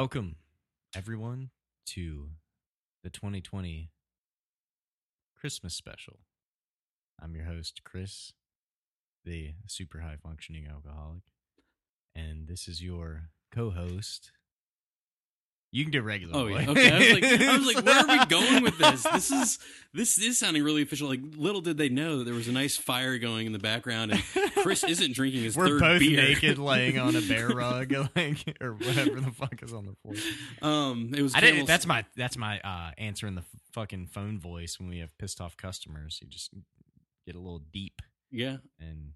Welcome, everyone, to the 2020 Christmas special. I'm your host, Chris, the super high functioning alcoholic, and this is your co host. You can do regular. Oh boy. yeah. Okay. I was like, I was like, where are we going with this? This is this is sounding really official. Like, little did they know that there was a nice fire going in the background, and Chris isn't drinking his We're third both beer. naked, laying on a bear rug, like or whatever the fuck is on the floor. Um, it was. I didn't. Camel's- That's my that's my uh, answer in the fucking phone voice when we have pissed off customers. You just get a little deep yeah. and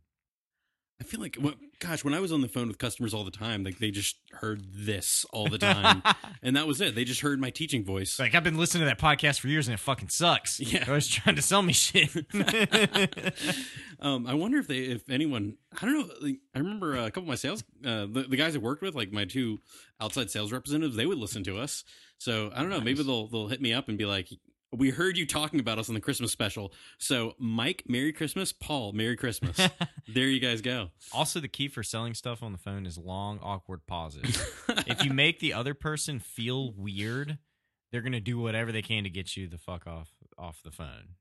I feel like, well, gosh, when I was on the phone with customers all the time, like they just heard this all the time, and that was it. They just heard my teaching voice. like I've been listening to that podcast for years and it fucking sucks. Yeah. I was trying to sell me shit. um, I wonder if they, if anyone, I don't know. Like, I remember uh, a couple of my sales, uh, the, the guys I worked with, like my two outside sales representatives, they would listen to us. So I don't know. Maybe they'll they'll hit me up and be like, "We heard you talking about us on the Christmas special." So Mike, Merry Christmas. Paul, Merry Christmas. there you guys go. also, the key for selling stuff on the phone is long, awkward pauses. if you make the other person feel weird, they're gonna do whatever they can to get you the fuck off off the phone.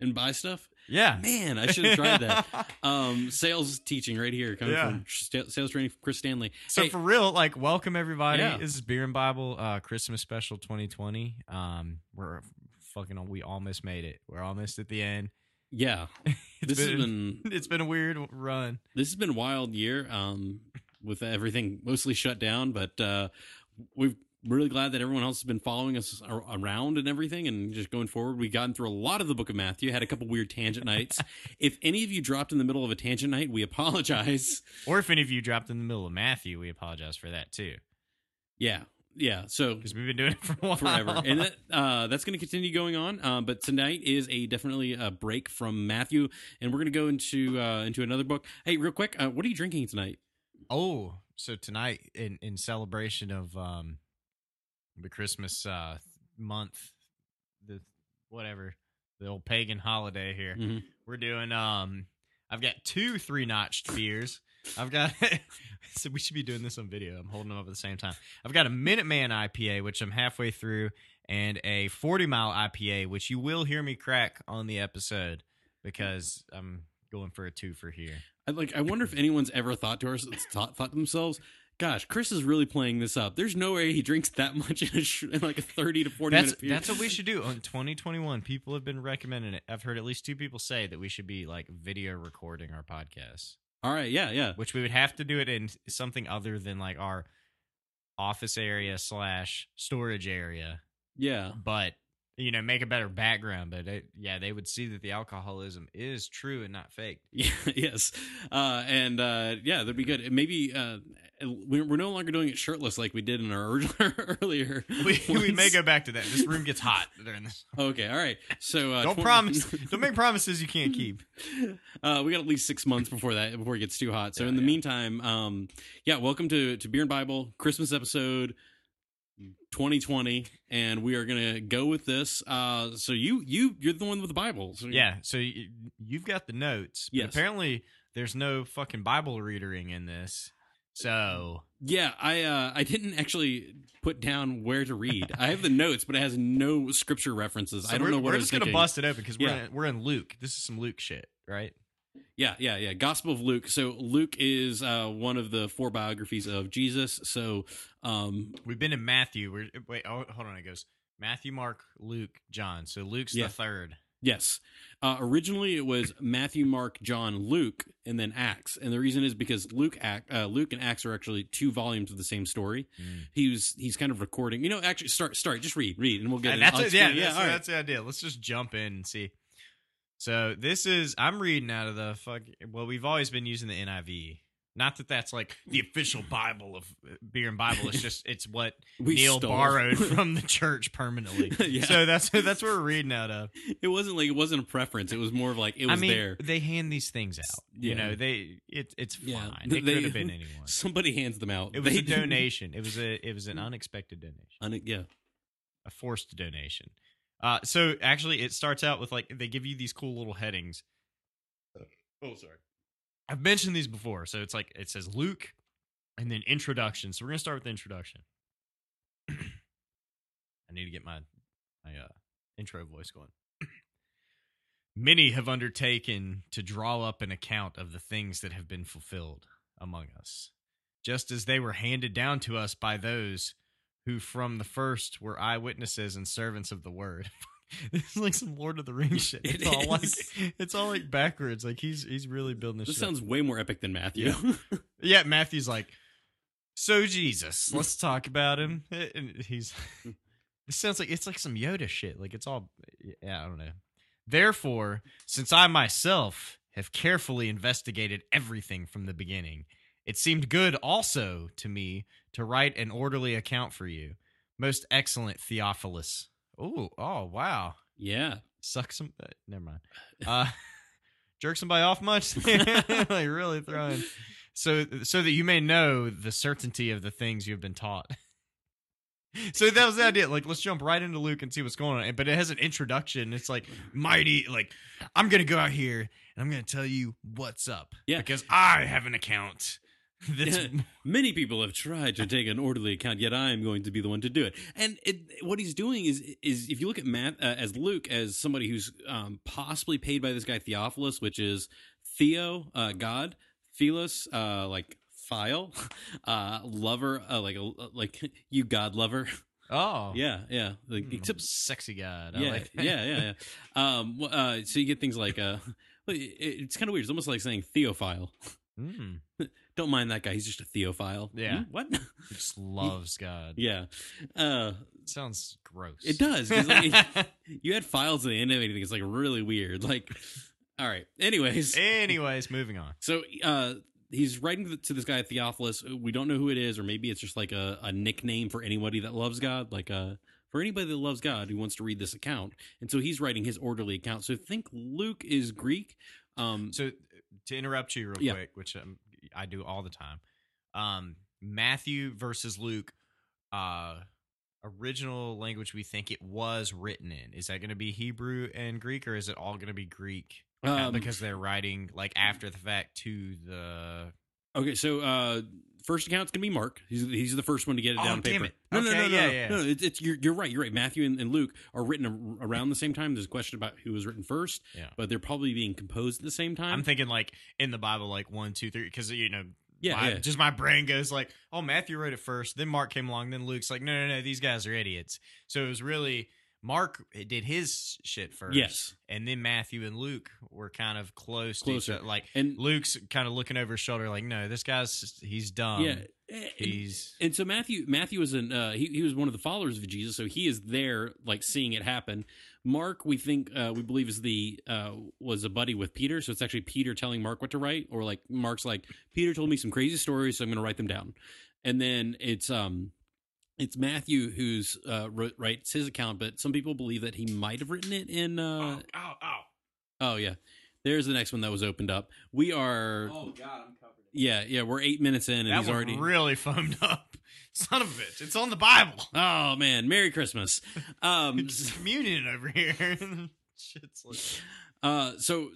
and buy stuff, Yeah. man, I should have tried that. Um, sales teaching right here, coming Yeah. from sales training, from Chris Stanley. So Hey, for real, like welcome everybody. Yeah. This is Beer and Bible uh Christmas special 2020. Um we're fucking we almost made it. We're almost at the end. yeah, It's this has been, been it's been a weird run. this has been a wild year um, with everything mostly shut down, but uh, we're really glad that everyone else has been following us around and everything and just going forward. We've gotten through a lot of the book of Matthew, had a couple weird tangent nights. if any of you dropped in the middle of a tangent night, we apologize. Or if any of you dropped in the middle of Matthew, we apologize for that too. Yeah. Yeah. So Because we've been doing it for a while. forever, and that, uh, that's going to continue going on. Um, but tonight is a definitely a break from Matthew, and we're going to go into uh, into another book. Hey, real quick, uh, what are you drinking tonight? Oh, so tonight in in celebration of um the Christmas uh month, the whatever the old pagan holiday here, Mhm. we're doing um. I've got two Three Notch'd beers. I've got it. so we should be doing this on video. I'm holding them up at the same time. I've got a Minuteman IPA, which I'm halfway through, and a 40 mile IPA, which you will hear me crack on the episode because I'm going for a two for here. I like. I wonder if anyone's ever thought to us thought, thought to themselves, "Gosh, Chris is really playing this up. There's no way he drinks that much in, a sh- in like a thirty to forty That's minute period." that's what we should do on 2021. People have been recommending it. I've heard at least two people say that we should be like video recording our podcasts, All right, yeah, yeah, which we would have to do it in something other than like our office area slash storage area, yeah. but you know, make a better background. But it, yeah, they would see that the alcoholism is true and not fake. Yeah, yes, uh, and uh, yeah, that'd be good. Maybe uh, we're, no longer doing it shirtless like we did in our earlier. We, we may go back to that. This room gets hot during this. Okay, all right. So uh, Don't twen- promise. Don't make promises you can't keep. uh, we got at least six months before that before it gets too hot. So Yeah, in the yeah. meantime, um, yeah, welcome to to Beer and Bible Christmas episode 2020, and we are gonna go with this. Uh, so you you you're the one with the Bible. So Yeah, so y- you've got the notes. But Yes. apparently, there's no fucking Bible reading in this. So yeah. I uh, I didn't actually put down where to read. I have the notes, but it has no scripture references. so I don't know what we're just gonna bust it open because we're Yeah. in, we're in Luke. This is some Luke shit, right? Yeah, yeah, yeah. Gospel of Luke. So Luke is uh, one of the four biographies of Jesus. So um, We've been in Matthew. We're wait, oh, hold on. It goes Matthew, Mark, Luke, John. So Luke's Yeah. the third. Yes. Uh, originally, it was Matthew, Mark, John, Luke, and then Acts. And the reason is because Luke, Act, uh, Luke, and Acts are actually two volumes of the same story. He was he's kind of recording. You know, actually, start start just read read, and we'll get. And it. that's it. Yeah, explain- that's, right. that's the idea. Let's just jump in and see. So this is I'm reading out of the fuck. Well, we've always been using the NIV. Not that that's like the official Bible of uh, beer and Bible. It's just it's what Neil stole. borrowed from the church permanently. Yeah. So that's that's what we're reading out of. It wasn't like it wasn't a preference. It was more of like it was I mean, there. they hand these things out. You know, they it, it's fine. Yeah. It They- could have been anyone. Somebody hands them out. It was They a didn't- donation. It was a it was an unexpected donation. Un- yeah. a forced donation. Uh, so actually, it starts out with like they give you these cool little headings. Oh, sorry. I've mentioned these before. So it's like it says Luke, and then introduction. So we're gonna start with the introduction. I need to get my my uh, intro voice going. Many have undertaken to draw up an account of the things that have been fulfilled among us, just as they were handed down to us by those who from the first were eyewitnesses and servants of the word. this is like some Lord of the Rings shit. It It's all like it's all like backwards. Like he's he's really building this. This shit up. sounds way more epic than Matthew. Yeah, Matthew's like, so Jesus, let's talk about him. And he's, it sounds like it's like some Yoda shit. Like it's all, yeah, I don't know. Therefore, since I myself have carefully investigated everything from the beginning, it seemed good also to me to write an orderly account for you, most excellent Theophilus. Oh, oh, wow. yeah. Suck some. Uh, never mind. Uh, jerk somebody off much? like really throwing. So so that you may know the certainty of the things you have been taught. So that was the idea. Like, let's jump right into Luke and see what's going on. But it has an introduction. It's like mighty. Like, I'm gonna go out here and I'm gonna tell you what's up. Yeah. because I have an account. Many people have tried to take an orderly account, yet I am going to be the one to do it. And it, what he's doing is, is if you look at Matt uh, as Luke as somebody who's um, possibly paid by this guy Theophilus, which is Theo, uh, God, Philos, uh, like file, uh, lover, uh, like a like you God lover. oh Yeah, yeah. Like, Mm, except sexy god. Yeah, like yeah, yeah, yeah. Um, uh, so you get things like uh, it- it's kind of weird. It's almost like saying Theophile. Mm, Don't mind that guy. He's just a Theophile. Yeah. Hmm? What? he just loves God. yeah. Uh, sounds gross. it does. like, you had files at the end of anything. It's like really weird. Like, all right. Anyways, Anyways, moving on. so uh, he's writing to- this guy Theophilus. We don't know who it is, or maybe it's just like a, a nickname for anybody that loves God. Like uh, for anybody that loves God who wants to read this account. And so he's writing his orderly account. So think Luke is Greek. Um, So to interrupt you real Yeah. quick, which um, I do all the time, um, Matthew versus Luke, uh, original language we think it was written in. Is that going to be Hebrew and Greek, or is it all going to be Greek uh, um, because they're writing like after the fact to the? Okay, so uh first account's gonna be Mark. He's he's the first one to get it Oh, down damn paper. it. No, no, Okay, no, no, yeah, no, yeah. no. no, It's, it's you're, you're right. You're right. Matthew and, and Luke are written a, around the same time. There's a question about who was written first, Yeah. but they're probably being composed at the same time. I'm thinking like in the Bible, like one, two, three, because you know. Yeah, my- yeah. just my brain goes like, oh, Matthew wrote it first, then Mark came along, then Luke's like, no, no, no, these guys are idiots. So it was really Mark did his shit first, yes, and then Matthew and Luke were kind of close to each other. Like and Luke's kind of looking over his shoulder, like, no, this guy's just- he's dumb. yeah, and, he's and so Matthew Matthew was an uh, he he was one of the followers of Jesus, so he is there like seeing it happen. Mark, we think uh, we believe is the uh, was a buddy with Peter, so it's actually Peter telling Mark what to write, or like Mark's like Peter told me some crazy stories, so I'm going to write them down, and then it's um it's Matthew who's uh, wrote, writes his account, but some people believe that he might have written it in. Uh, oh, ow, ow. oh yeah, there's the next one that was opened up. We are Oh God, I'm covered. yeah yeah we're eight minutes in, and That he's one already really foamed up. Son of a bitch! It's on the Bible. oh man, Merry Christmas. Um, communion over here. Shit's like, Uh, so,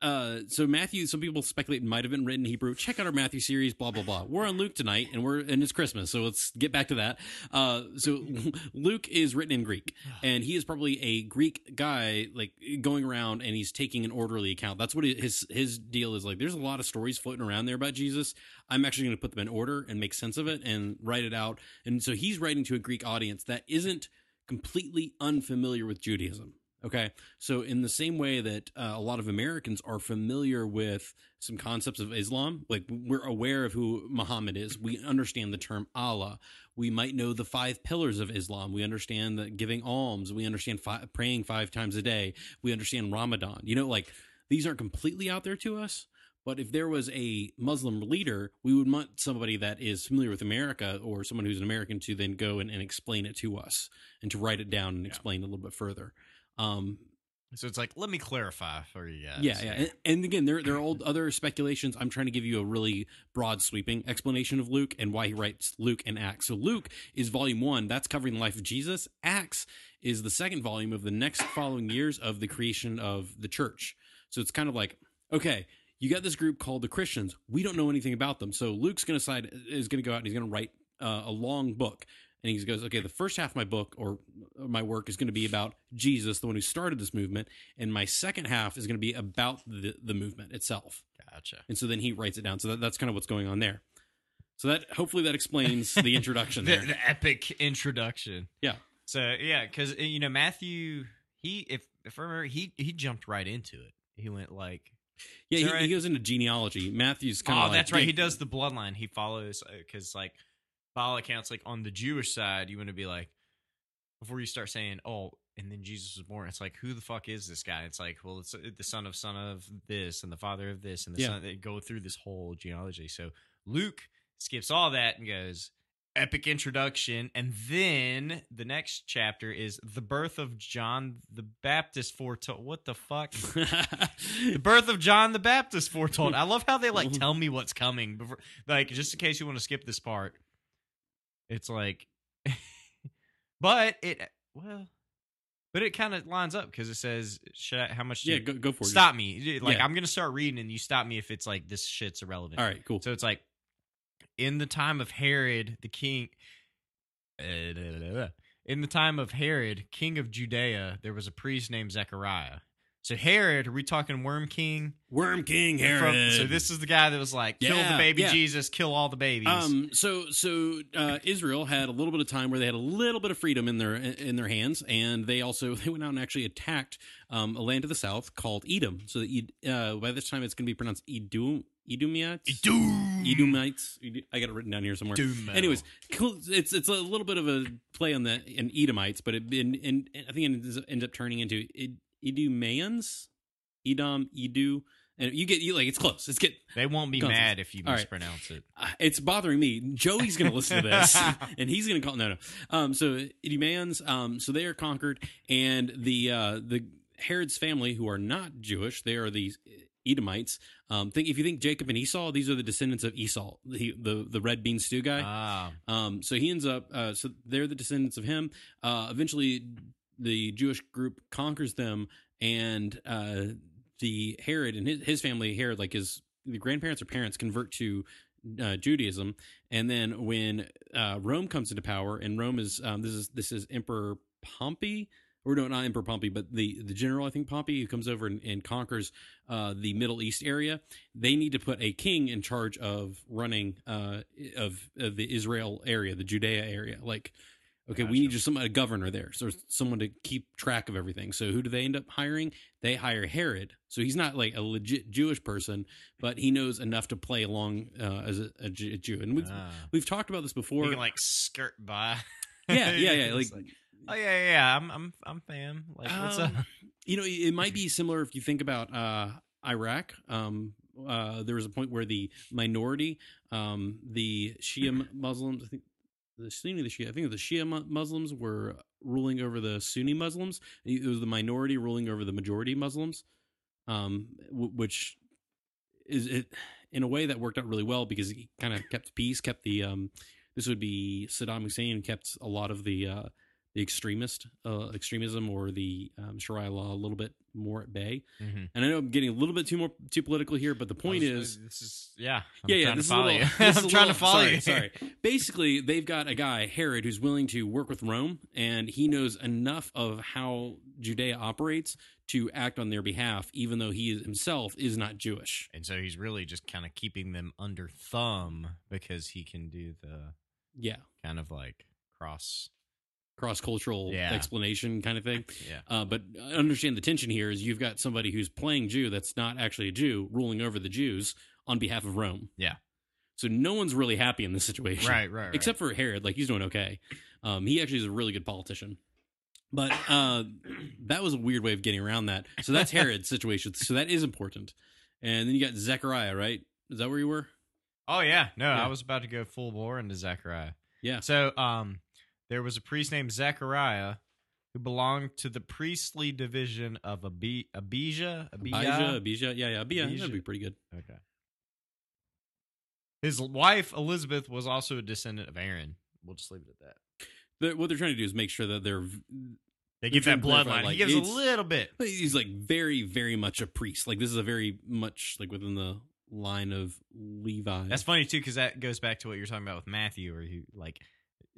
uh, so Matthew. Some people speculate might have been written in Hebrew. Check out our Matthew series. Blah blah blah. We're on Luke tonight, and we're and it's Christmas, so let's get back to that. Uh, so Luke is written in Greek, and he is probably a Greek guy, like going around and he's taking an orderly account. That's what his his deal is like. There's a lot of stories floating around there about Jesus. I'm actually going to put them in order and make sense of it and write it out. And so he's writing to a Greek audience that isn't completely unfamiliar with Judaism. Okay. So, in the same way that uh, a lot of Americans are familiar with some concepts of Islam, like we're aware of who Muhammad is, we understand the term Allah. We might know the five pillars of Islam. We understand that giving alms. We understand fi- praying five times a day. We understand Ramadan. You know, like these aren't completely out there to us. But if there was a Muslim leader, we would want somebody that is familiar with America or someone who's an American to then go and, and explain it to us and to write it down and Yeah. explain a little bit further. Um, so it's like, let me clarify for you guys. yeah, yeah, and, and again, there there are old other speculations. I'm trying to give you a really broad, sweeping explanation of Luke and why he writes Luke and Acts. So Luke is volume one. That's covering the life of Jesus. Acts is the second volume of the next following years of the creation of the church. So it's kind of like, okay, you got this group called the Christians. We don't know anything about them. So Luke's going to decide is going to go out and he's going to write uh, a long book. And he goes, "Okay, the first half of my book or my work is going to be about Jesus, the one who started this movement, and my second half is going to be about the the movement itself." Gotcha. And so then he writes it down. So that, that's kind of what's going on there. So that hopefully that explains the introduction the, there. the epic introduction. Yeah. So yeah, because uh, you know Matthew, he if if I remember, he he jumped right into it. He went like, Yeah, he, right? he goes into genealogy. Matthew's kind oh, of like, Oh, that's right. He does the bloodline. He follows uh, because like, by all accounts, like on the Jewish side, you want to be like, before you start saying, oh, and then Jesus was born. It's like, who the fuck is this guy? It's like, well, it's uh, the son of son of this, and the father of this, and the Yeah. son. They go through this whole genealogy. So Luke skips all that and goes epic introduction, and then the next chapter is the birth of John the Baptist foretold. What the fuck? the birth of John the Baptist foretold. I love how they like tell me what's coming before, like just in case you want to skip this part. It's like, but it well, but it kind of lines up because it says, "Should I, how much? yeah, you- go, go for it. stop me." Like Yeah. I'm gonna start reading, and you stop me if it's like this shit's irrelevant. All right, cool. So it's like in the time of Herod the king. uh. In the time of Herod, king of Judea, there was a priest named Zechariah. So Herod, are we talking Worm King? Worm King From- Herod. so this is the guy that was like, kill Yeah, the baby yeah. Jesus, kill all the babies. Um. So so uh, Israel had a little bit of time where they had a little bit of freedom in their in their hands, and they also they went out and actually attacked um, a land to the south called Edom. So Ed- uh, by this time it's going to be pronounced Edom Edomites. Doom. Edomites. I got it written down here somewhere. Doom. Anyways. It's it's a little bit of a play on the in Edomites, but it in, in I think it ends up turning into Ed, Edomians, Edom, Edu, and you get you like it's close. It's get they won't be mad if you All right. mispronounce it. uh, it's bothering me. Joey's going to listen to this, and he's going to call. No, no. Um, so Idumeans, um, so they are conquered, and the uh, the Herod's family, who are not Jewish, they are these Edomites. Um, think if you think Jacob and Esau, these are the descendants of Esau, the the, the red bean stew guy. Ah, Um, so he ends up, uh, so they're the descendants of him. Uh, eventually, the Jewish group conquers them, and uh, the Herod and his, his family, Herod, like his the grandparents or parents, convert to uh, Judaism. And then when uh, Rome comes into power, and Rome is um, this is this is Emperor Pompey. Or no, not Emperor Pompey, but the, the general, I think Pompey, who comes over and, and conquers uh, the Middle East area. They need to put a king in charge of running uh, of, of the Israel area, the Judea area. Like, okay, we need just some a governor there, so someone to keep track of everything. So who do they end up hiring? They hire Herod. So he's not like a legit Jewish person, but he knows enough to play along uh, as a, a Jew. And we've ah. we've talked about this before. can like skirt by. yeah, yeah, yeah. It's Like, oh yeah, yeah, yeah. I'm, I'm, I'm fam. Like, what's up? Um, You know, it might be similar if you think about uh, Iraq. Um, uh, there was a point where the minority, um, the Shia Muslims, I think the Sunni, the Shia, I think the Shia Muslims were ruling over the Sunni Muslims. It was the minority ruling over the majority Muslims, um, w- which is it in a way that worked out really well because he kind of kept peace, kept the um, this would be Saddam Hussein kept a lot of the uh, the extremist uh, extremism or the um, Sharia law a little bit more at bay. Mhm. And I know I'm getting a little bit too more too political here, but the point was- is, this is yeah, I'm yeah, yeah, this is little, this is I'm trying to follow sorry, you. Sorry. Basically, they've got a guy Herod who's willing to work with Rome, and he knows enough of how Judea operates to act on their behalf, even though he is, himself is not Jewish. And so he's really just kind of keeping them under thumb because he can do the Yeah, kind of like cross. Cross cultural Yeah. explanation kind of thing. Yeah. Uh, but understand the tension here is you've got somebody who's playing Jew that's not actually a Jew ruling over the Jews on behalf of Rome. Yeah. So no one's really happy in this situation. Right, right, right. Except for Herod, like he's doing okay. Um, he actually is a really good politician. But uh, that was a weird way of getting around that. So that's Herod's situation. So that is important. And then you got Zechariah, right? Is that where you were? Oh yeah, no, Yeah. I was about to go full bore into Zechariah. Yeah. So, um, there was a priest named Zechariah who belonged to the priestly division of Abi- Abijah. Abijah, Abijah. Yeah, yeah. Abijah. Abijah. That'd be pretty good. Okay. His wife Elizabeth was also a descendant of Aaron. We'll just leave it at that. The, what they're trying to do is make sure that they're They give that trying to clarify, bloodline. like, he gives a little bit. He's like very, very much a priest. Like this is a very much like within the line of Levi. That's funny too, because that goes back to what you're talking about with Matthew, where he like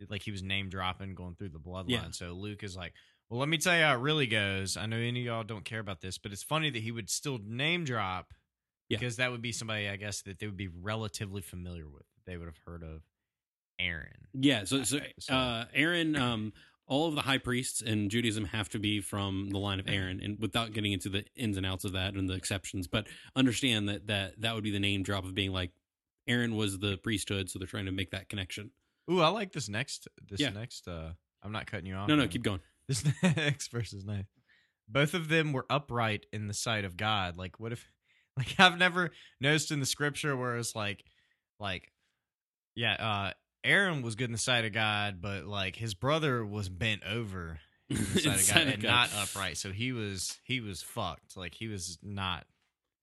like he was name dropping going through the bloodline. Yeah. So Luke is like, well, let me tell you how it really goes. I know any of y'all don't care about this, but it's funny that he would still name drop Yeah. because that would be somebody, I guess, that they would be relatively familiar with. They would have heard of Aaron. Yeah, so so, so- uh, Aaron, um, all of the high priests in Judaism have to be from the line of Aaron, and without getting into the ins and outs of that and the exceptions, but understand that that that would be the name drop of being like Aaron was the priesthood, so they're trying to make that connection. Ooh, I like this next. This Yeah. next. uh I'm not cutting you off. No, no, man. keep going. This next verse is nice. Both of them were upright in the sight of God. Like, what if, like, I've never noticed in the scripture where it's like, like, yeah, uh, Aaron was good in the sight of God, but like his brother was bent over in the sight of Inside God of and God. not upright. So he was, he was fucked. Like he was not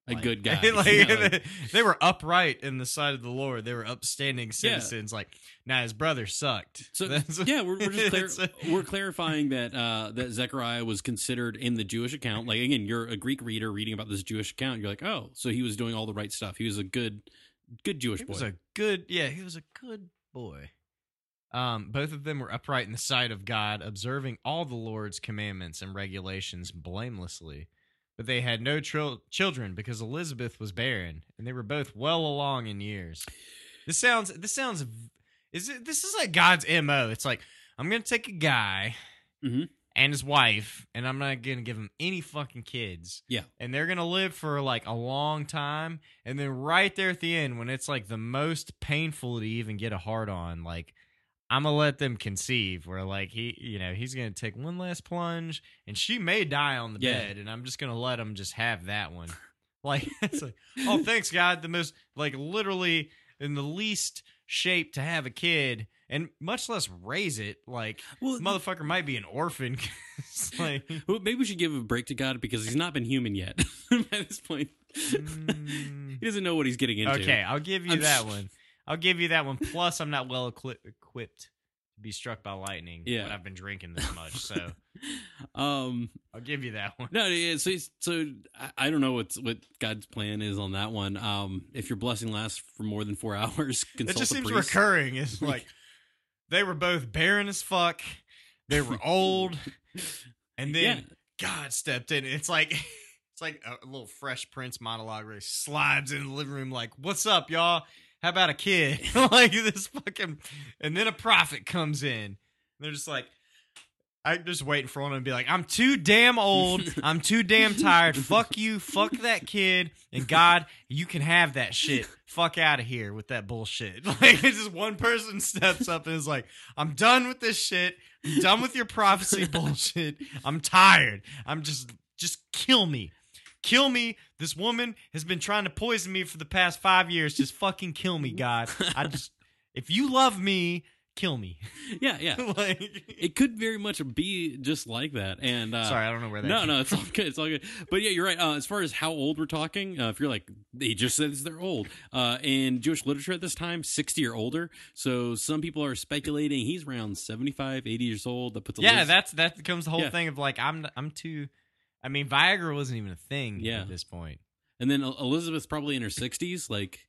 A like- good guy. like, Yeah, like- they were upright in the sight of the Lord. They were upstanding Yeah. citizens. Like, now his brother sucked. So That's- yeah, we're, we're just clar- we're clarifying that uh, that Zechariah was considered in the Jewish account. Like again, you're a Greek reader reading about this Jewish account. You're like, oh, so he was doing all the right stuff. He was a good, good Jewish He boy. was a good, yeah, he was a good boy. Um, both of them were upright in the sight of God, observing all the Lord's commandments and regulations blamelessly. But they had no tril- children because Elizabeth was barren, and they were both well along in years. This sounds. This sounds. Is it? This is like God's mo. It's like I'm gonna take a guy Mhm. and his wife, and I'm not gonna give him any fucking kids. Yeah. and they're gonna live for like a long time, and then right there at the end, when it's like the most painful to even get a hard on, like I'm gonna let them conceive. Where like he, you know, he's gonna take one last plunge, and she may die on the Yeah. bed, and I'm just gonna let him just have that one. Like it's like, oh, thanks God, the most like literally in the least shape to have a kid, and much less raise it. Like well, motherfucker might be an orphan. like, well, maybe we should give a break to God because he's not been human yet. By this point, mm, he doesn't know what he's getting into. okay, I'll give you I'm that s- one. I'll give you that one. Plus, I'm not well equi- equipped to be struck by lightning. Yeah. when I've been drinking this much, so um, I'll give you that one. no, yeah, so so I, I don't know what's what God's plan is on that one. Um, if your blessing lasts for more than four hours, consult It just seems priest. recurring. It's like they were both barren as fuck. They were old, and then Yeah. God stepped in. It's like it's like a little Fresh Prince monologue where he slides in the living room, like, "What's up, y'all? How about a kid?" like this fucking, and then a prophet comes in. They're just like. I'm just waiting for one to be like, I'm too damn old. I'm too damn tired. Fuck you. Fuck that kid. And God, you can have that shit. Fuck out of here with that bullshit. Like, it's just one person steps up and is like, I'm done with this shit. I'm done with your prophecy bullshit. I'm tired. I'm just, just kill me. Kill me. This woman has been trying to poison me for the past five years. Just fucking kill me, God. I just, if you love me, kill me. yeah, yeah. like, It could very much be just like that. And uh, sorry, I don't know where that. no, no, it's all good. It's all good. But yeah, you're right. Uh, as far as how old we're talking, uh, if you're like, they just says they're old. Uh, in Jewish literature at this time, 60 or older. So some people are speculating he's around 75, 80 years old. That puts a Yeah, list- that's that becomes the whole Yeah. thing of like, I'm, I'm too. I mean, Viagra wasn't even a thing Yeah. at this point. And then El- Elizabeth's probably in her 60s. Like,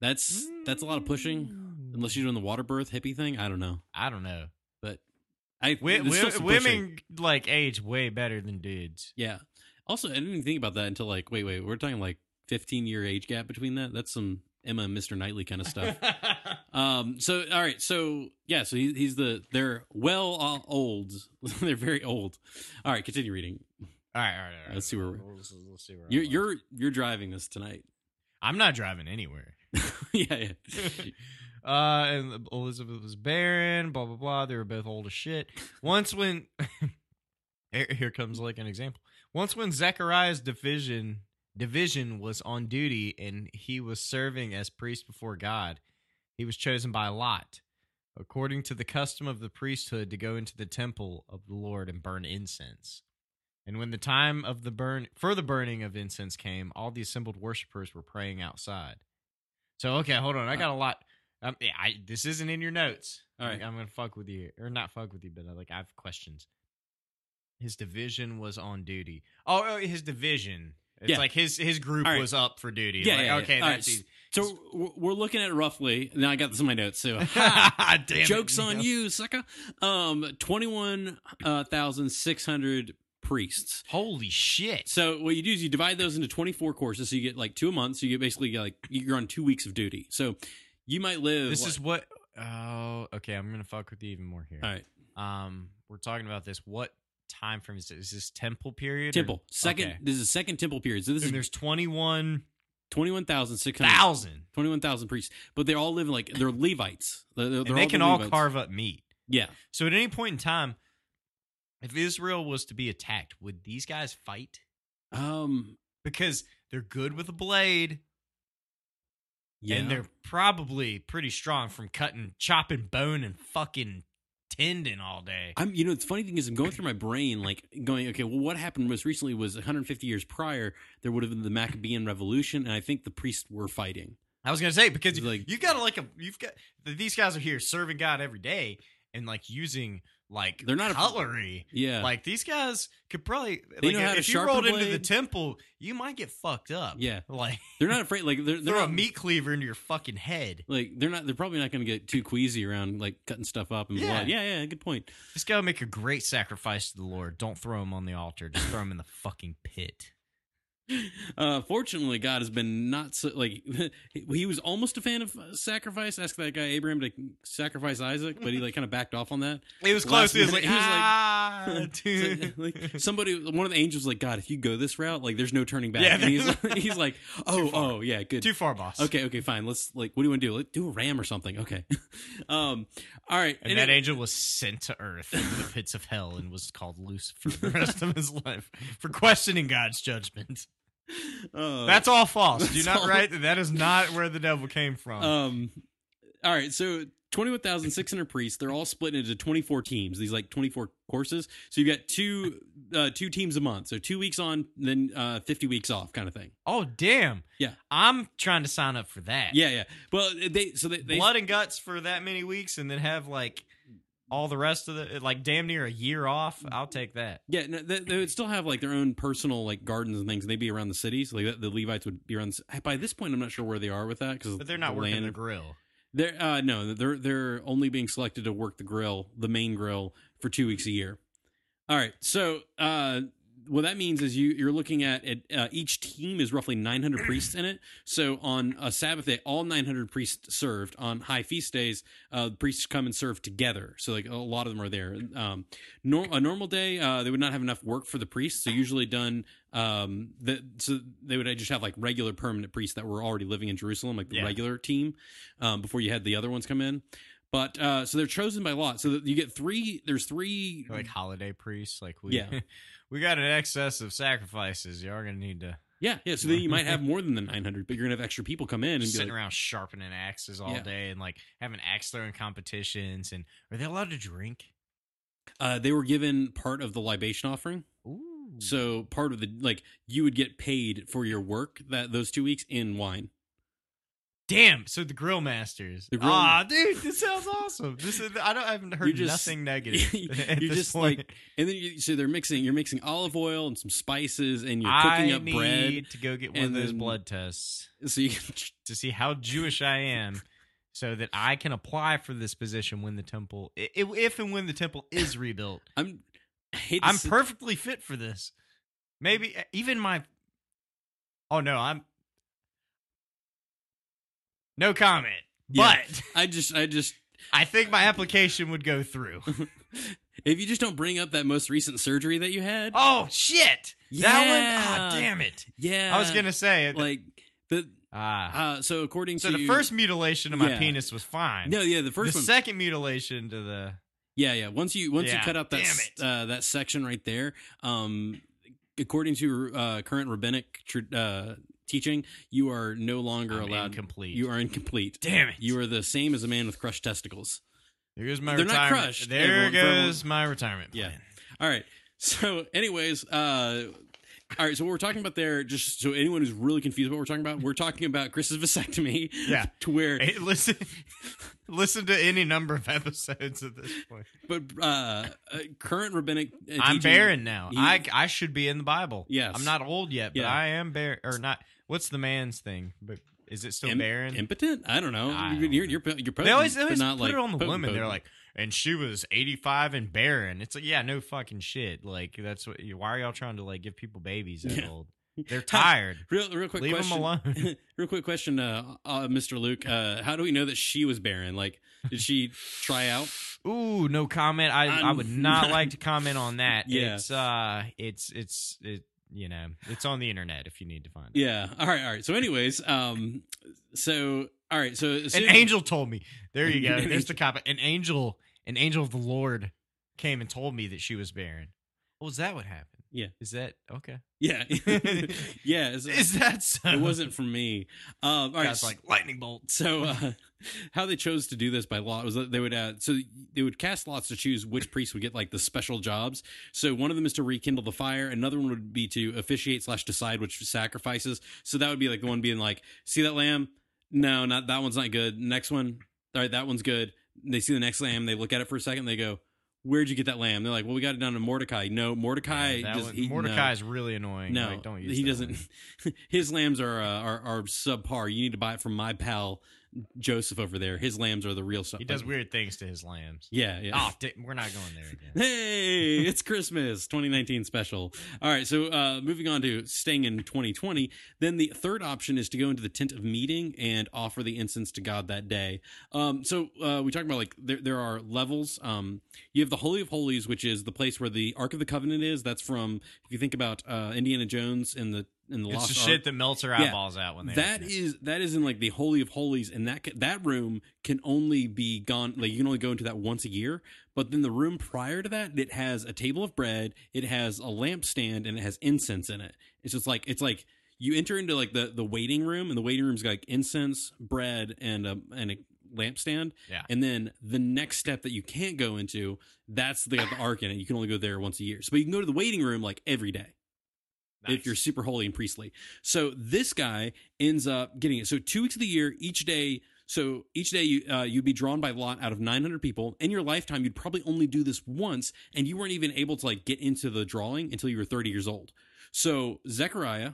that's that's a lot of pushing. Unless she's doing the water birth hippie thing. I don't know. I don't know. But I Wi- there's still wi- some pushing. women like age way better than dudes. Yeah. Also, I didn't even think about that until like, wait, wait, we're talking like 15 year age gap between that. That's some Emma and Mr. Knightley kind of stuff. um. So, all right. So, yeah. So he, he's the they're well uh, old. they're very old. All right. Continue reading. All right, all right, all right. Let's see where we're- Let's, let's see where You're you're you're driving this tonight. I'm not driving anywhere. yeah. Yeah. uh, and Elizabeth was barren. Blah blah blah. They were both old as shit. Once when, here here comes like an example. Once when Zechariah's division division was on duty and he was serving as priest before God, he was chosen by Lot, according to the custom of the priesthood, to go into the temple of the Lord and burn incense. And when the time of the burn for the burning of incense came, all the assembled worshippers were praying outside. So okay, hold on, I got a lot. Um, yeah, I, this isn't in your notes. All right. I'm, gonna fuck with you, or not fuck with you, but uh, like I have questions. His division was on duty. Oh, oh his division. It's Yeah. like his his group right. was up for duty. Yeah, Like, yeah, yeah. okay, All right, that's easy. So we're- looking at roughly. Now I got this in my notes. So Damn it. jokes on you, sucker. Um, twenty one thousand six hundred priests. Holy shit. So what you do is you divide those into 24 courses. So you get like two a month. So you get basically like you're on two weeks of duty. So you might live. This is what. Oh, okay. I'm gonna fuck with you even more here. all right. Um, we're talking about this. What time frame is this? Is this temple period? or- Temple second. Okay. This is a second temple period. So this And is there's twenty one 21,600 thousand, 21,000 priests, but they all live like they're Levites. They're, they're they can all Levites. carve up meat. Yeah, So at any point in time, if Israel was to be attacked, would these guys fight? um, Because they're good with a blade, yeah. and they're probably pretty strong from cutting, chopping bone and fucking tendon all day. I'm, you know, the funny thing is, I'm going through my brain, like going, okay, well, what happened most recently was 150 years prior, there would have been the Maccabean Revolution, and I think the priests were fighting. I was gonna say because you, like- you've got like a you've got these guys are here serving God every day and like using like They're not a- cutlery. Yeah, Like these guys could probably They like know how to if you sharpen rolled a into the temple, you might get fucked up. yeah. Like They're not afraid. Like they're, they're throw not a meat cleaver into your fucking head. Like they're not. They're probably not going to get too queasy around like cutting stuff up and Yeah. blood. Yeah, yeah. Good point. This guy would make a great sacrifice to the Lord. Don't throw him on the altar. Just throw him in the fucking pit. Uh, fortunately, God has been not so like he was almost a fan of uh, sacrifice. Ask that guy Abraham to sacrifice Isaac, but he like kind of backed off on that. It was Last close. He was like, minute, he was like- ah, dude. like, like, somebody, one of the angels, was like God, if you go this route, like there's no turning back. Yeah, and he's like, he's like, oh, oh, yeah, good. Too far, boss. Okay, okay, fine. Let's like, what do you want to do? Like, do a ram or something. Okay. um. All right. And that angel was sent to earth into the pits of hell and was called Lucifer for the rest of his life for questioning God's judgment. uh, That's all false. Do that's not all- write that. That is not where the devil came from. Um, all right, so twenty-one thousand six hundred priests. They're all split into twenty-four teams. These like twenty-four courses. So you've got two uh, two teams a month. So two weeks on, then uh, fifty weeks off, kind of thing. oh damn! Yeah. I'm trying to sign up for that. Yeah, yeah. Well, they so they, they blood and guts for that many weeks, and then have like all the rest of the like damn near a year off. I'll take that. yeah no, they, they would still have like their own personal like gardens and things. And they'd be around the cities. Like the, the Levites would be around. The, by this point, I'm not sure where they are with that because But they're not working the grill. They're uh no, they're they're only being selected to work the grill, the main grill, for two weeks a year. All right, so uh, what that means is you you're looking at it. Uh, each team is roughly 900 priests in it. So on a Sabbath day, all 900 priests served. On high feast days, uh, priests come and serve together. So like a lot of them are there. Um, nor- a normal day, uh, they would not have enough work for the priests. So usually done. Um, so they would just have like regular permanent priests that were already living in Jerusalem, like the Yeah. regular team, um, before you had the other ones come in. But uh, so they're chosen by lot. So that you get three. There's three. like holiday priests. Like we, Yeah. we got an excess of sacrifices. You are gonna need to Yeah, yeah. So then you might have more than the 900, but you're gonna have extra people come in and be sitting like, around sharpening axes all Yeah. day and like having axe throwing competitions. And are they allowed to drink? uh, they were given part of the libation offering. Ooh. So part of the like you would get paid for your work that those two weeks in wine. Damn. So the grill masters. The grill- ah, dude, this sounds awesome. This is I don't I haven't heard just- nothing negative. you're just point. like, and then you, so they're mixing. You're mixing olive oil and some spices, and you're I cooking up need bread. to go get one of those then- blood tests So you can, to see how Jewish I am, so that I can apply for this position when the temple, i- i- if and when the temple is rebuilt. I'm. I I'm perfectly fit for this. Maybe even my. Oh no, I'm. No comment. Yeah. But I just, I just, I think my application would go through. if you just don't bring up that most recent surgery that you had, Oh shit! That one. Yeah. Ah, damn it! yeah, I was gonna say it. like the. ah. Uh, so according so to the first mutilation of my Yeah. penis was fine. no, yeah, the first the one, second mutilation to the yeah, yeah. Once you once Yeah, you cut out that damn s- it. uh, that section right there, um, according to uh, current rabbinic tr- uh, teaching, you are no longer I'm allowed. incomplete. You are incomplete. damn it! You are the same as a man with crushed testicles. there goes my They're not crushed, There everyone- for everyone- goes my retirement Yeah. All right. So, anyways, uh, All right, so what we're talking about there, just so anyone who's really confused about what we're talking about, we're talking about Chris's vasectomy. Yeah. To where, Hey, listen, listen to any number of episodes at this point. but uh, uh current rabbinic. Uh, I'm teaching- barren now. he- I I should be in the Bible. Yes. I'm not old yet, but Yeah. I am barren or not. What's the man's thing? But is it still Im- barren? Impotent? I don't know. I you're, don't you're, you're, you're potent, they always, they always not put like it on the potent, women. They're like, and she was 85 and barren. It's like, yeah, no fucking shit. Like that's what. Why are y'all trying to like give people babies that Yeah. old? They're tired. real, real quick Leave question. alone. real quick question, uh, uh, Mr. Luke. Uh, how do we know that she was barren? Like, did she try out? Ooh, no comment. I I I'm- would not like to comment on that. Yeah. It's uh, it's it's it. You know, it's on the internet if you need to find it. Yeah. All right. All right. So, anyways, um, so all right. So, as An angel told me. There you go. There's the cop. An angel, an angel of the Lord, came and told me that she was barren. Oh, is that what happened? Yeah. Is that okay? Yeah. yeah. It's, Is that so? it wasn't for me. Um, all right. Guys like lightning bolt. So, uh, how they chose to do this by law was that they would uh, so they would cast lots to choose which priest would get like the special jobs. So one of them is to rekindle the fire. Another one would be to officiate slash decide which sacrifices. So that would be like the one being like, see that lamb? No, not that one's not good. Next one, all right, that one's good. They see the next lamb. They look at it for a second. They go, "Where'd you get that lamb?" They're like, "Well, we got it down to Mordecai." No, Mordecai. that does, one, he, Mordecai no. is really annoying. No, Like, don't use he doesn't. His lambs are, uh, are are subpar. You need to buy it from my pal Joseph over there. His lambs are the real stuff. He does weird things to his lambs. Yeah, yeah. Oh, di- we're not going there again. Hey, it's Christmas 2019 special. All right, so uh, moving on to staying in 2020. Then the third option is to go into the tent of meeting and offer the incense to God that day. Um, so uh, we talk about like there, there are levels. Um, you have the Holy of Holies, which is the place where the Ark of the Covenant is. That's from if you think about uh, Indiana Jones in the in the It's Lost the Ark. shit that melts her Yeah. eyeballs out when they That is that is in like the holy of holies, and that that room can only be gone. Like you can only go into that once a year. But then the room prior to that, it has a table of bread, it has a lampstand, and it has incense in it. It's just like it's like you enter into like the the waiting room, and the waiting room's got like incense, bread, and a and a lampstand. Yeah. And then the next step that you can't go into, that's the, the ark in it. You can only go there once a year. So but you can go to the waiting room like every day if you're super holy and priestly. So this guy ends up getting it. So two weeks of the year, each day. So each day you uh, you'd be drawn by lot out of 900 people. In your lifetime, you'd probably only do this once, and you weren't even able to like get into the drawing until you were 30 years old. So Zechariah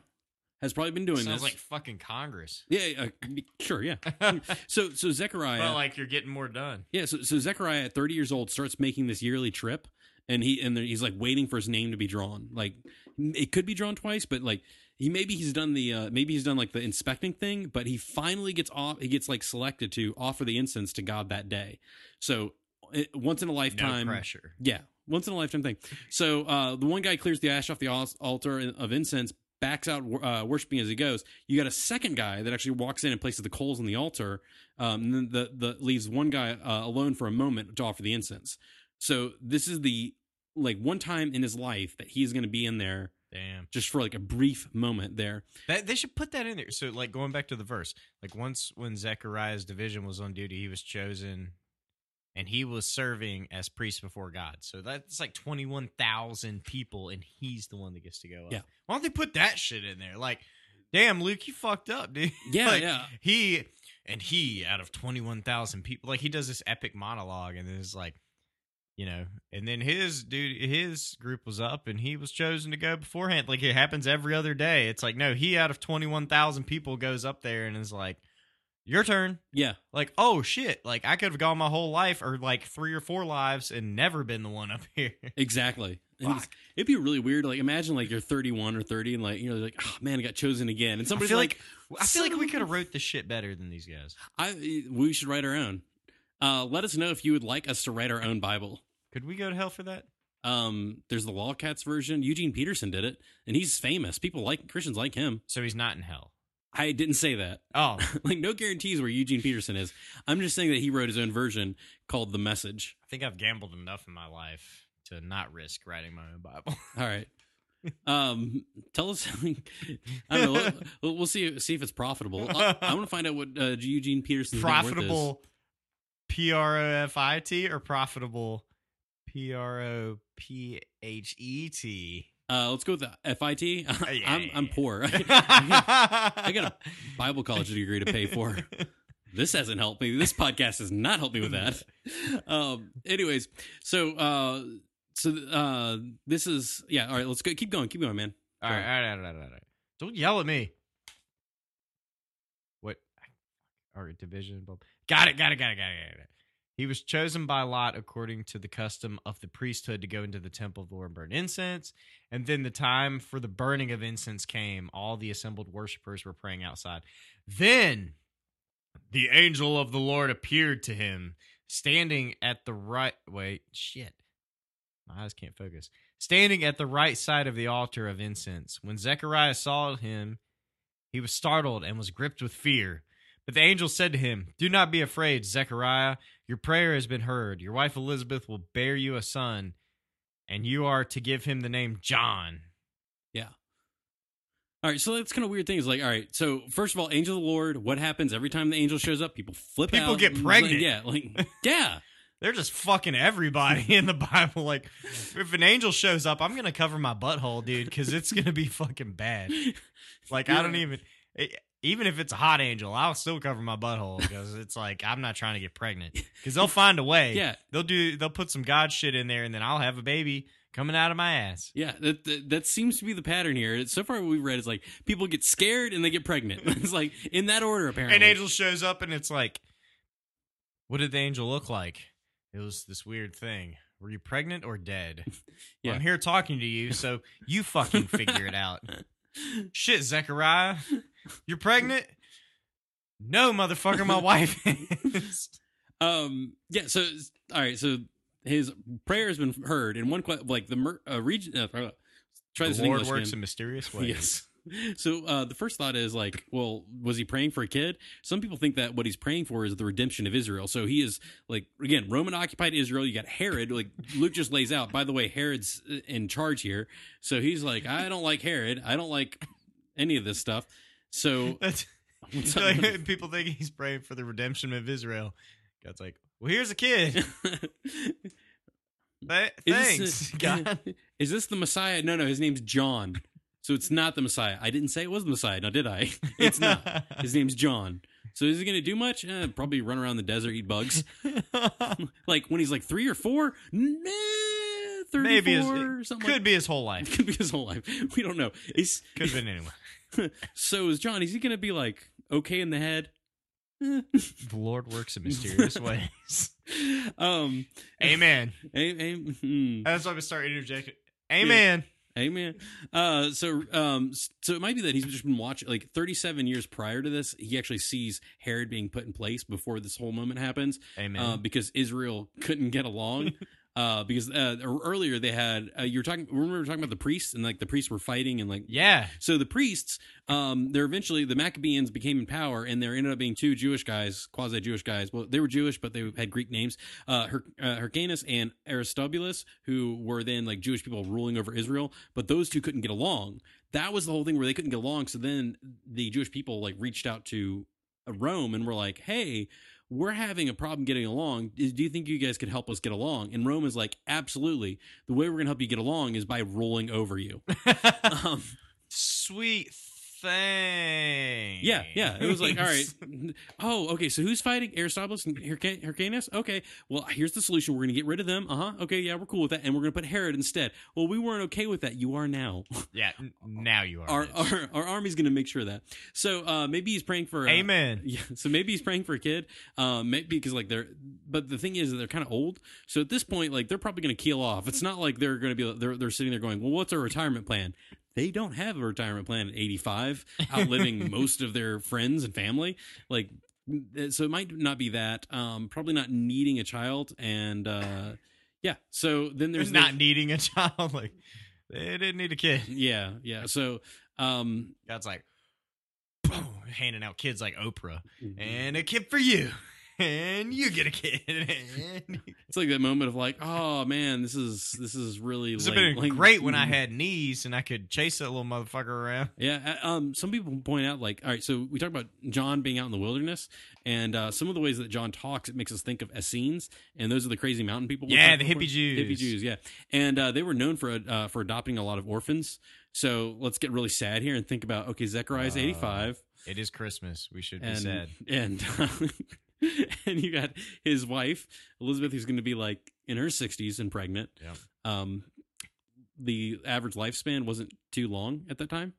has probably been doing Sounds this. like fucking Congress. yeah, uh, sure, yeah. So so Zechariah, But like you're getting more done. yeah, so, so Zechariah at 30 years old starts making this yearly trip, and he and he's like waiting for his name to be drawn. Like it could be drawn twice, but like he maybe he's done the uh, maybe he's done like the inspecting thing, but he finally gets off. He gets like selected to offer the incense to God that day. So it, once in a lifetime, No pressure. yeah, once in a lifetime thing. So uh, the one guy clears the ash off the altar of incense, backs out uh, worshiping as he goes. You got a second guy that actually walks in and places the coals on the altar, um, and then the the leaves one guy uh, alone for a moment to offer the incense. So this is the like one time in his life that he's going to be in there Damn. just for like a brief moment there. That they should put that in there. So like going back to the verse, like once when Zechariah's division was on duty, he was chosen and he was serving as priest before God. So that's like twenty one thousand people, and he's the one that gets to go up. Yeah. Why don't they put that shit in there? Like, damn, Luke, you fucked up, dude. Yeah, Like, yeah. He and he out of twenty one thousand people, like he does this epic monologue, and it's like, you know, and then his dude, his group was up, and he was chosen to go beforehand. Like it happens every other day. It's like, no, he out of twenty one thousand people goes up there and is like, your turn. Yeah, Like, oh shit! Like I could have gone my whole life, or like three or four lives, and never been the one up here. exactly. And it's- Fuck. It'd be really weird. Like imagine like you're 31 or 30, and like you know like oh man, I got chosen again, and I somebody's feel like, like I feel like we could have wrote this shit better than these guys. I we should write our own. Uh, let us know if you would like us to write our own Bible. Could we go to hell for that? Um, there's the Lawcats version. Eugene Peterson did it, and he's famous. People like Christians like him. So he's not in hell. I didn't say that. Oh, like no guarantees where Eugene Peterson is. I'm just saying that he wrote his own version called The Message. I think I've gambled enough in my life to not risk writing my own Bible. All right. Um, tell us. I don't know. We'll, we'll see. See if it's profitable. I, I want to find out what uh, Eugene Peterson's net worth is. profitable P R O F I T or profitable P R O P H E T. Uh, let's go with the FIT. yeah, I'm I'm poor. I got a Bible college degree to pay for. This hasn't helped me. This podcast has not helped me with that. Um. Anyways, so uh, so uh, this is yeah. All right, let's go. Keep going. Keep going, man. All right, all right, all right, all right, all right. Don't yell at me. What? Or division. Got it, got it, got it, got it, got it. He was chosen by Lot according to the custom of the priesthood to go into the temple of the Lord and burn incense. And then the time for the burning of incense came. All the assembled worshippers were praying outside. Then the angel of the Lord appeared to him, standing at the right. Wait, shit. My eyes can't focus standing at the right side of the altar of incense. When Zechariah saw him, he was startled and was gripped with fear. But the angel said to him, Do not be afraid, Zechariah. Your prayer has been heard. Your wife Elizabeth will bear you a son, and you are to give him the name John. Yeah. All right, so that's kind of weird things. Like, all right, so first of all, angel of the Lord. What happens every time the angel shows up? People flip People out. get Like, pregnant. yeah, like yeah. They're just fucking everybody in the Bible. Like, if an angel shows up, I'm going to cover my butthole, dude, because it's going to be fucking bad. Like, I don't even. It, even if it's a hot angel, I'll still cover my butthole because it's like I'm not trying to get pregnant. Because they'll find a way. Yeah, they'll do. They'll put some god shit in there, and then I'll have a baby coming out of my ass. Yeah, that, that that seems to be the pattern here. So far, what we've read is like people get scared and they get pregnant. it's like in that order, apparently. An angel shows up, and it's like, what did the angel look like? It was this weird thing. Were you pregnant or dead? Well, I'm here talking to you, so you fucking figure it out. Shit, Zechariah, you're pregnant? No, motherfucker, my wife is. Um. Yeah. So all right. So his prayer has been heard in one like the mer- uh, region. Uh, try this the in Lord English works again. in mysterious ways. Yes. So uh, the first thought is like, well, was he praying for a kid? Some people think that what he's praying for is the redemption of Israel. So he is like, again, Roman occupied Israel. You got Herod. Like Luke just lays out. By the way, Herod's uh, in charge here. So he's like, I don't like Herod. I don't like any of this stuff. So That's like, people think he's praying for the redemption of Israel. God's like, well, here's a kid. Th- Is thanks, this, God. is this the Messiah? No, no, his name's John. So it's not the Messiah. I didn't say it was the Messiah. Now did I? It's not. His name's John. So is he going to do much? Eh, probably run around the desert, eat bugs. like when he's like three or four, nah, Maybe his, or something. could like- be his whole life. could be his whole life. We don't know. Could have been anyone. so is John. Is he going to be like okay in the head? The Lord works in mysterious ways. um. Amen. a- a- hmm. That's why we start interjecting. Amen. Amen. Uh, so, um, so it might be that he's just been watching like 37 years prior to this. He actually sees Herod being put in place before this whole moment happens, Amen. uh, because Israel couldn't get along. Uh, because uh, earlier they had uh, you were talking. Remember we were talking about the priests and like the priests were fighting and like yeah. so the priests, um, they're eventually the Maccabeans became in power, and there ended up being two Jewish guys, quasi Jewish guys. Well, they were Jewish, but they had Greek names, uh, Her- uh, Hyrcanus and Aristobulus, who were then like Jewish people ruling over Israel. But those two couldn't get along. That was the whole thing where they couldn't get along. So then the Jewish people like reached out to Rome and were like, "Hey." We're having a problem getting along. Do you think you guys could help us get along? And Rome is like, absolutely. The way we're going to help you get along is by rolling over you. Um, Sweet thing. Yeah, yeah. It was like, all right. Oh, okay. So who's fighting Aristobulus and Hyrca- Hyrcanus? Okay. Well, here's the solution. We're going to get rid of them. Uh huh. Okay. Yeah, we're cool with that. And we're going to put Herod instead. Well, we weren't okay with that. You are now. Yeah. Now you are. Our our, our army's going to make sure of that. So uh, maybe he's praying for. Uh, Amen. Yeah, so maybe he's praying for a kid. Um, maybe because like they're, but the thing is that they're kind of old. So at this point, like they're probably going to keel off. It's not like they're going to be they're they're sitting there going, well, what's our retirement plan? They don't have a retirement plan at 85, outliving most of their friends and family. Like, so it might not be that. Um, probably not needing a child, and uh, yeah. So then there's not the- needing a child. Like they didn't need a kid. yeah, yeah. So um, God's like, boom, handing out kids like Oprah and a kid for you. And you get a kid. It's like that moment of like, oh man, this is this is really This have been great when I had knees and I could chase that little motherfucker around. Yeah, uh, um, some people point out like, all right, so we talk about John being out in the wilderness, and uh, some of the ways that John talks, it makes us think of Essenes, and those are the crazy mountain people. Yeah, the hippie Jews. hippie Jews, yeah, and uh, they were known for uh, for adopting a lot of orphans. So let's get really sad here and think about okay, Zechariah's Uh, eighty five, It is Christmas. We should be and sad. and and you got his wife Elizabeth, who's going to be like in her sixties and pregnant. Yep. Um, the average lifespan wasn't too long at that time,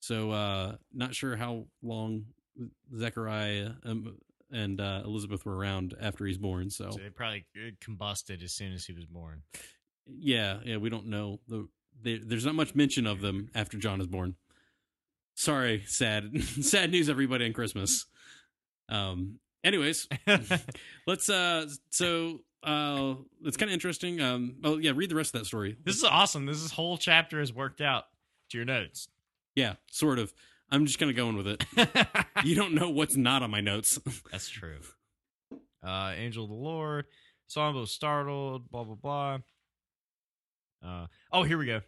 so uh, not sure how long Zechariah um, and uh, Elizabeth were around after he's born. So So it probably uh, combusted as soon as he was born. yeah, yeah, we don't know. The, there, there's not much mention of them after John is born. Sorry, sad, sad news, everybody on Christmas. Um. Anyways, let's. Uh. So. Uh. It's kind of interesting. Um. Oh yeah. Read the rest of that story. this is awesome. This is whole chapter is worked out to your notes. Yeah. Sort of. I'm just kind of going with it. You don't know what's not on my notes. That's true. Uh, Angel of the Lord, was startled, blah blah blah. Uh, oh, here we go.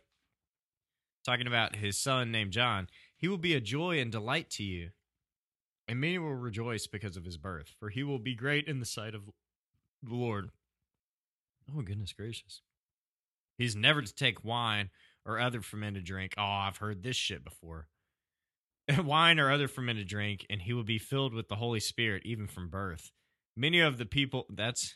Talking about his son named John. He will be a joy and delight to you, and many will rejoice because of his birth, for he will be great in the sight of the Lord. Oh goodness gracious! He's never to take wine or other fermented drink. Oh, I've heard this shit before. wine or other fermented drink, and he will be filled with the Holy Spirit even from birth. Many of the people that's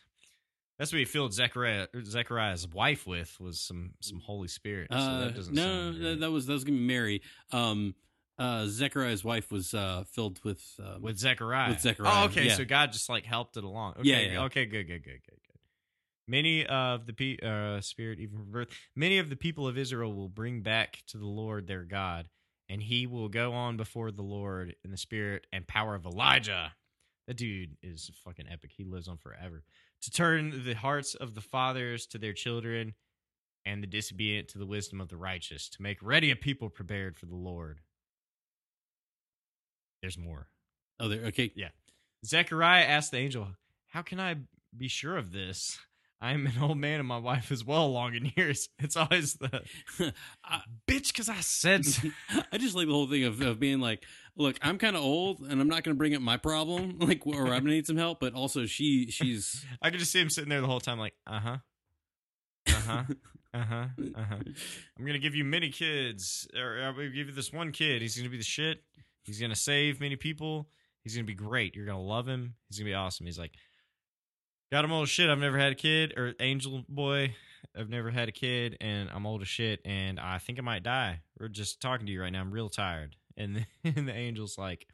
that's what he filled Zechariah Zechariah's wife with was some some Holy Spirit. So Uh, that doesn't no, that, that was that was gonna be Mary. Um, uh, Zechariah's wife was uh filled with uh, with Zechariah. with Zechariah, Oh, okay. yeah. So God just like helped it along. Okay, Yeah, yeah. Okay. Good. Good. Good. Good. Good. Many of the pe- uh, spirit, even from birth, many of the people of Israel will bring back to the Lord their God, and He will go on before the Lord in the spirit and power of Elijah. That dude is fucking epic. He lives on forever. To turn the hearts of the fathers to their children, and the disobedient to the wisdom of the righteous, to make ready a people prepared for the Lord. There's more. oh there okay Yeah. Zechariah asked the angel, How can I be sure of this? I am an old man and my wife is well along in years. It's always the I, bitch because I said so. I just like the whole thing of, of being like, look, I'm kind of old and I'm not going to bring up my problem, like, or I'm going to need some help. But also, she, she's, I could just see him sitting there the whole time, like, uh huh. Uh huh. Uh huh. Uh huh. I'm going to give you many kids. Or I'm going to give you this one kid. He's going to be the shit. He's going to save many people. He's going to be great. You're going to love him. He's going to be awesome. He's like, Got him old as shit. I've never had a kid. Or Angel Boy, I've never had a kid. And I'm old as shit. And I think I might die. We're just talking to you right now. I'm real tired. And the, and the angel's like,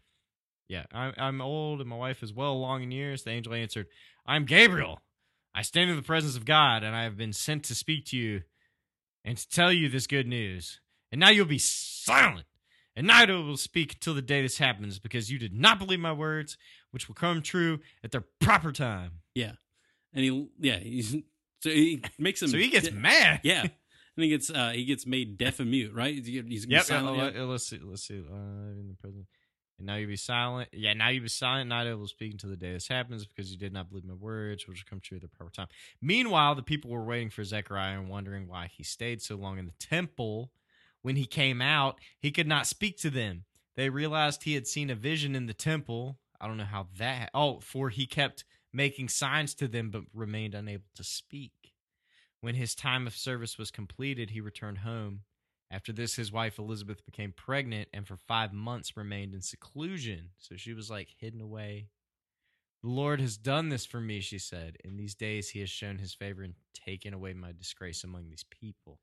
Yeah, I'm, I'm old and my wife is well along in years. The angel answered, I'm Gabriel. I stand in the presence of God and I have been sent to speak to you and to tell you this good news. And now you'll be silent. And neither will speak until the day this happens, because you did not believe my words, which will come true at their proper time. Yeah, and he, yeah, he's, so he makes him, So he gets de- mad. yeah, and he gets, uh, he gets made deaf and mute, right? He's Yep. silent, uh, yeah? uh, let's see. Let's see. Uh, in the present. And now you be silent. Yeah. Now you be silent. Neither will speak until the day this happens, because you did not believe my words, which will come true at the proper time. Meanwhile, the people were waiting for Zechariah and wondering why he stayed so long in the temple. When he came out, he could not speak to them. They realized he had seen a vision in the temple. I don't know how that. Oh, for he kept making signs to them, but remained unable to speak. When his time of service was completed, he returned home. After this, his wife Elizabeth became pregnant and for five months remained in seclusion. So she was like hidden away. The Lord has done this for me, she said. In these days, he has shown his favor and taken away my disgrace among these people.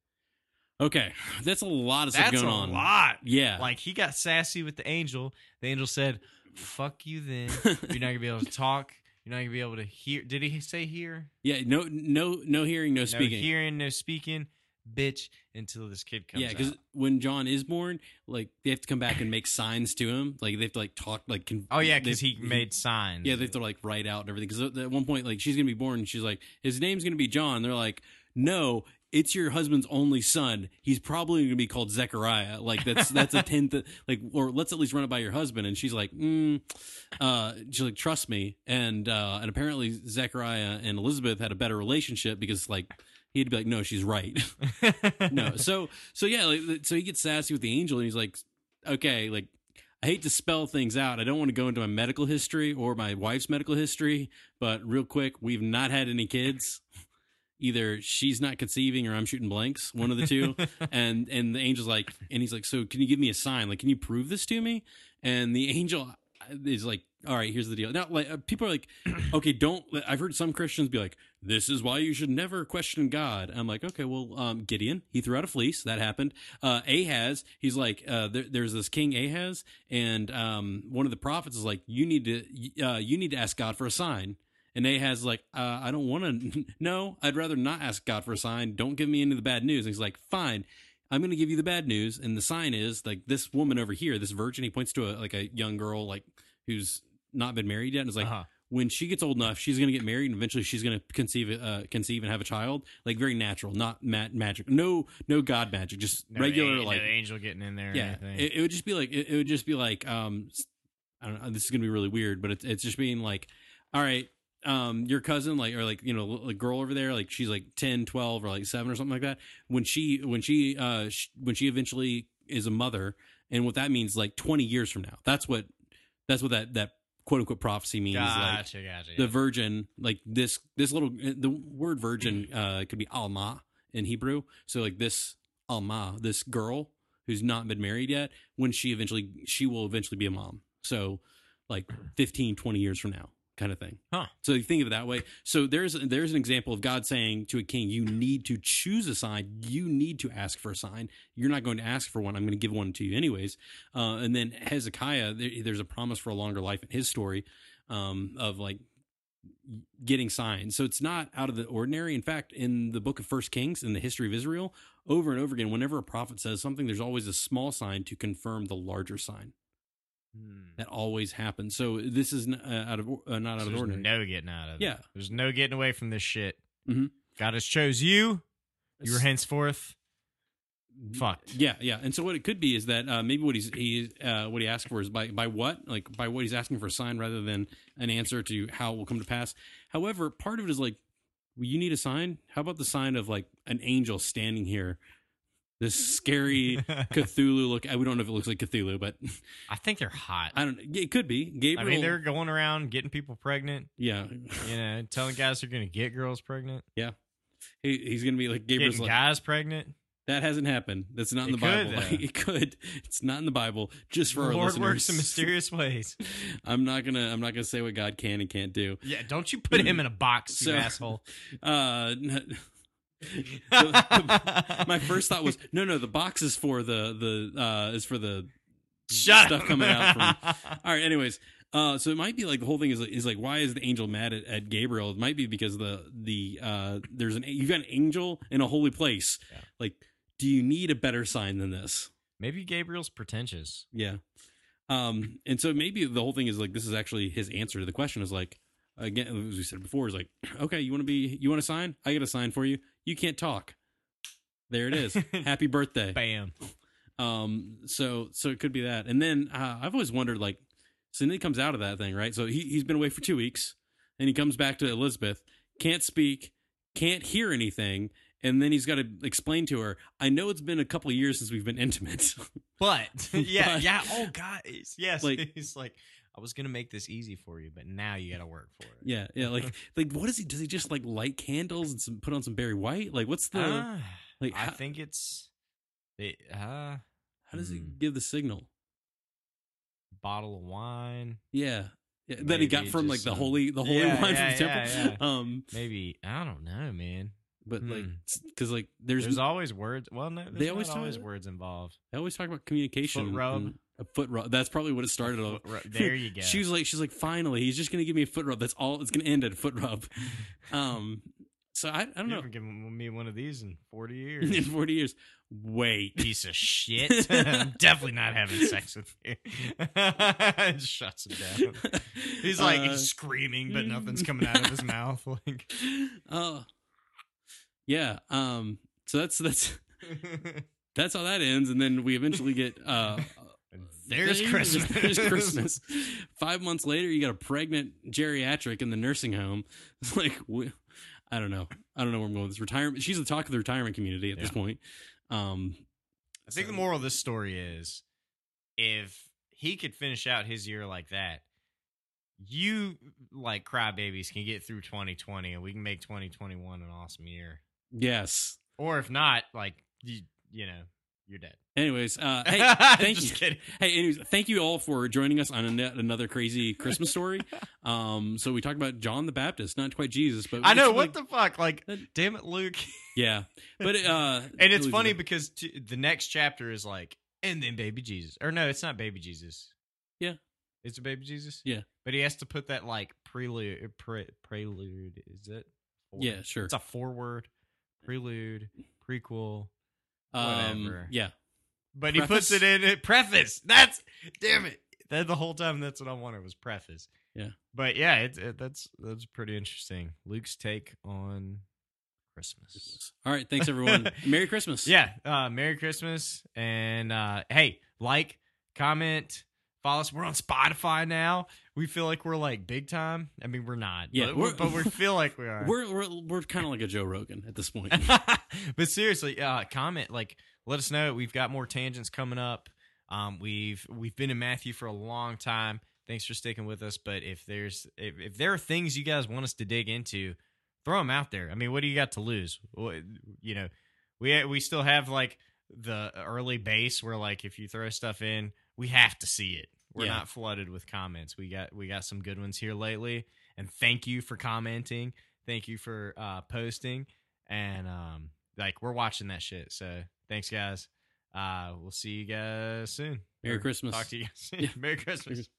Okay, that's a lot of stuff That's going a on. lot. Yeah, Like he got sassy with the angel. The angel said, "Fuck you, then. You're not gonna be able to talk. You're not gonna be able to hear." Did he say hear? yeah, no, no, no hearing, no No speaking. hearing, no speaking, bitch. Until this kid comes. yeah, because out. when John is born, like they have to come back and make signs to him. Like they have to like talk, like con- oh yeah, they- because he made signs. Yeah, they have to like write out and everything. Because at one point, like she's gonna be born, and she's like, his name's gonna be John. They're like, no, it's your husband's only son. He's probably going to be called Zechariah. Like that's that's a tenth. Like, or let's at least run it by your husband. And she's like, mm, uh, she's like, trust me. And uh, and apparently Zechariah and Elizabeth had a better relationship because like he'd be like, no, she's right. no, so so yeah, like, so he gets sassy with the angel, and he's like, okay, like I hate to spell things out. I don't want to go into my medical history or my wife's medical history, but real quick, we've not had any kids. Either she's not conceiving or I'm shooting blanks, one of the two. and and the angel's like, and he's like, so can you give me a sign? Like, can you prove this to me? And the angel is like, all right, here's the deal. Now, like uh, people are like, okay, don't. I've heard some Christians be like, this is why you should never question God. I'm like, okay, well, um, Gideon, he threw out a fleece. That happened. Uh, Ahaz, he's like, uh, there, there's this king Ahaz, and um, one of the prophets is like, you need to, uh, you need to ask God for a sign. And Ahaz is like, uh, I don't want to. No, I'd rather not ask God for a sign. Don't give me any of the bad news. And he's like, fine. I'm going to give you the bad news, and the sign is like this woman over here, this virgin. He points to a like a young girl, like who's not been married yet, and it's like Uh-huh. when she gets old enough, she's going to get married, and eventually she's going to conceive, uh, conceive and have a child, like very natural, not ma- magic, no, no god magic, just No regular, an- no like angel getting in there. yeah. It, it would just be like it, it would just be like um, I don't know. This is going to be really weird, but it's it's just being like, all right. Um, your cousin, like, or like, you know, like girl over there, like she's like 10, 12 or like seven or something like that. When she, when she, uh, sh- when she eventually is a mother, and what that means, like 20 years from now, that's what, that's what that, that quote unquote prophecy means. Like, gotcha, gotcha. the virgin like this this little the word virgin uh could be alma in hebrew so like this alma this girl who's not been married yet when she eventually she will eventually be a mom so like 15 20 years from now kind of thing Huh. so you think of it that way so there's there's an example of god saying to a king you need to choose a sign you need to ask for a sign you're not going to ask for one i'm going to give one to you anyways uh, and then hezekiah there, there's a promise for a longer life in his story um, of like getting signs. So it's not out of the ordinary. In fact, in the book of First Kings, in the history of Israel, over and over again, whenever a prophet says something, there's always a small sign to confirm the larger sign. Hmm. That always happens. So this is n- uh, out of uh, not out of the there's ordinary. no getting out of it. Yeah. There's no getting away from this shit. Mhm. God has chose you. You were henceforth fucked. Yeah, yeah. And so what it could be is that uh, maybe what he's he uh, what he asked for is by by what like by what he's asking for a sign rather than an answer to how it will come to pass. However, part of it is like, well, you need a sign. How about the sign of like an angel standing here, this scary Cthulhu look? We don't know if it looks like Cthulhu, but I think they're hot. I don't. It could be Gabriel. I mean, they're going around getting people pregnant. yeah. You know, telling guys they're going to get girls pregnant, Yeah, He, he's gonna be like Gabriel's getting like guys pregnant. that hasn't happened. That's not in It the could, Bible. though. it could. It's not in the Bible. Just for our Lord listeners. works in mysterious ways. I'm not gonna. I'm not gonna say what God can and can't do. Yeah, don't you put him in a box, you asshole. Uh, the- my first thought was no, no. The box is for the the uh is for the Shut stuff up. coming out from. All right. Anyways, uh, so it might be like the whole thing is is like why is the angel mad at, at Gabriel? It might be because the the uh there's an you got an angel in a holy place. Yeah. Like, do you need a better sign than this? Maybe Gabriel's pretentious. Yeah. Um, and so maybe the whole thing is like this is actually his answer to the question is like again as we said before is like okay you want to be you want a sign I got a sign for you you can't talk there it is happy birthday Bam. um so so it could be that and then uh, I've always wondered like so then he comes out of that thing right so he he's been away for two weeks and he comes back to Elizabeth can't speak can't hear anything and then he's got to explain to her I know it's been a couple of years since we've been intimate But yeah, But- yeah. Oh God, yes. Like- he's like, I was gonna make this easy for you, but now you got to work for it. Yeah, yeah. Like, like, what is he? Does he just like light candles and some, put on some Barry White? Like, what's the? Ah, like, I how, think it's it, uh, how does he hmm. give the signal? bottle of wine. Yeah, yeah. That he got from like the some- holy, the holy Yeah, wine yeah, from the temple. Um, Maybe I don't know, man. but like, Hmm. because like, there's, There's, always words. Well, no, there's They always always, talk- words involved. they always talk about communication. Foot rub. and A foot rub. That's probably what it started on. There you go. She was like, she's like, finally, he's just gonna give me a foot rub. That's all. It's gonna end at a foot rub. Um, so I, I don't you know. given me one of these in 40 years. In forty years, wait. Piece of shit. I'm definitely not having sex with you. Shuts him down. He's like Uh, screaming, but nothing's coming out of his mouth. Like, uh, yeah. Um. So that's that's that's how that ends, and then we eventually get uh There's There's- Christmas. There's Christmas. Five months later, you got a pregnant geriatric in the nursing home. It's like, we, I don't know. I don't know where I'm going with this. Retirement. She's the talk of the retirement community at this point. Um, I think So- the moral of this story is if he could finish out his year like that, you like crybabies can get through 2020 and we can make 2021 an awesome year. yes. Or if not, like you, you know, you're dead. Anyways, uh, hey, thank Just you. kidding. Hey, anyways, thank you all for joining us on an- another crazy Christmas story. Um, so we talked about John the Baptist, not quite Jesus, but I know what like- the fuck. Like, That- damn it, Luke. yeah, but uh, And it's it funny because t- the next chapter is like, and then baby Jesus, or no, it's not baby Jesus. Yeah. it's a baby Jesus. Yeah. but he has to put that like prelude. Pre- prelude is it? Four- yeah, sure. it's a forward prelude prequel. Um, whatever. yeah, But he puts it in it preface. That's damn it. That the whole time that's what I wanted was preface. Yeah. But yeah, it's it, that's that's pretty interesting. Luke's take on Christmas. All right, thanks everyone. Merry Christmas. Yeah. Uh, Merry Christmas. And uh, hey, like, comment, follow us. We're on Spotify now. We feel like we're like big time. I mean, we're not. Yeah, But, we're- but we feel like we are. we're we're we're kind of like a Joe Rogan at this point. but seriously, uh, comment like let us know. We've got more tangents coming up. Um, we've we've been in Matthew for a long time. Thanks for sticking with us. But if there's if, if there are things you guys want us to dig into, throw them out there. I mean, what do you got to lose? You know, we we still have like the early base where like if you throw stuff in, we have to see it. We're Yeah. not flooded with comments. We got we got some good ones here lately. And thank you for commenting. Thank you for uh, posting. And um, like we're watching that shit. So thanks, guys. Uh, we'll see you guys soon. Merry Or Christmas. Talk to you guys soon. Yeah. Merry Christmas.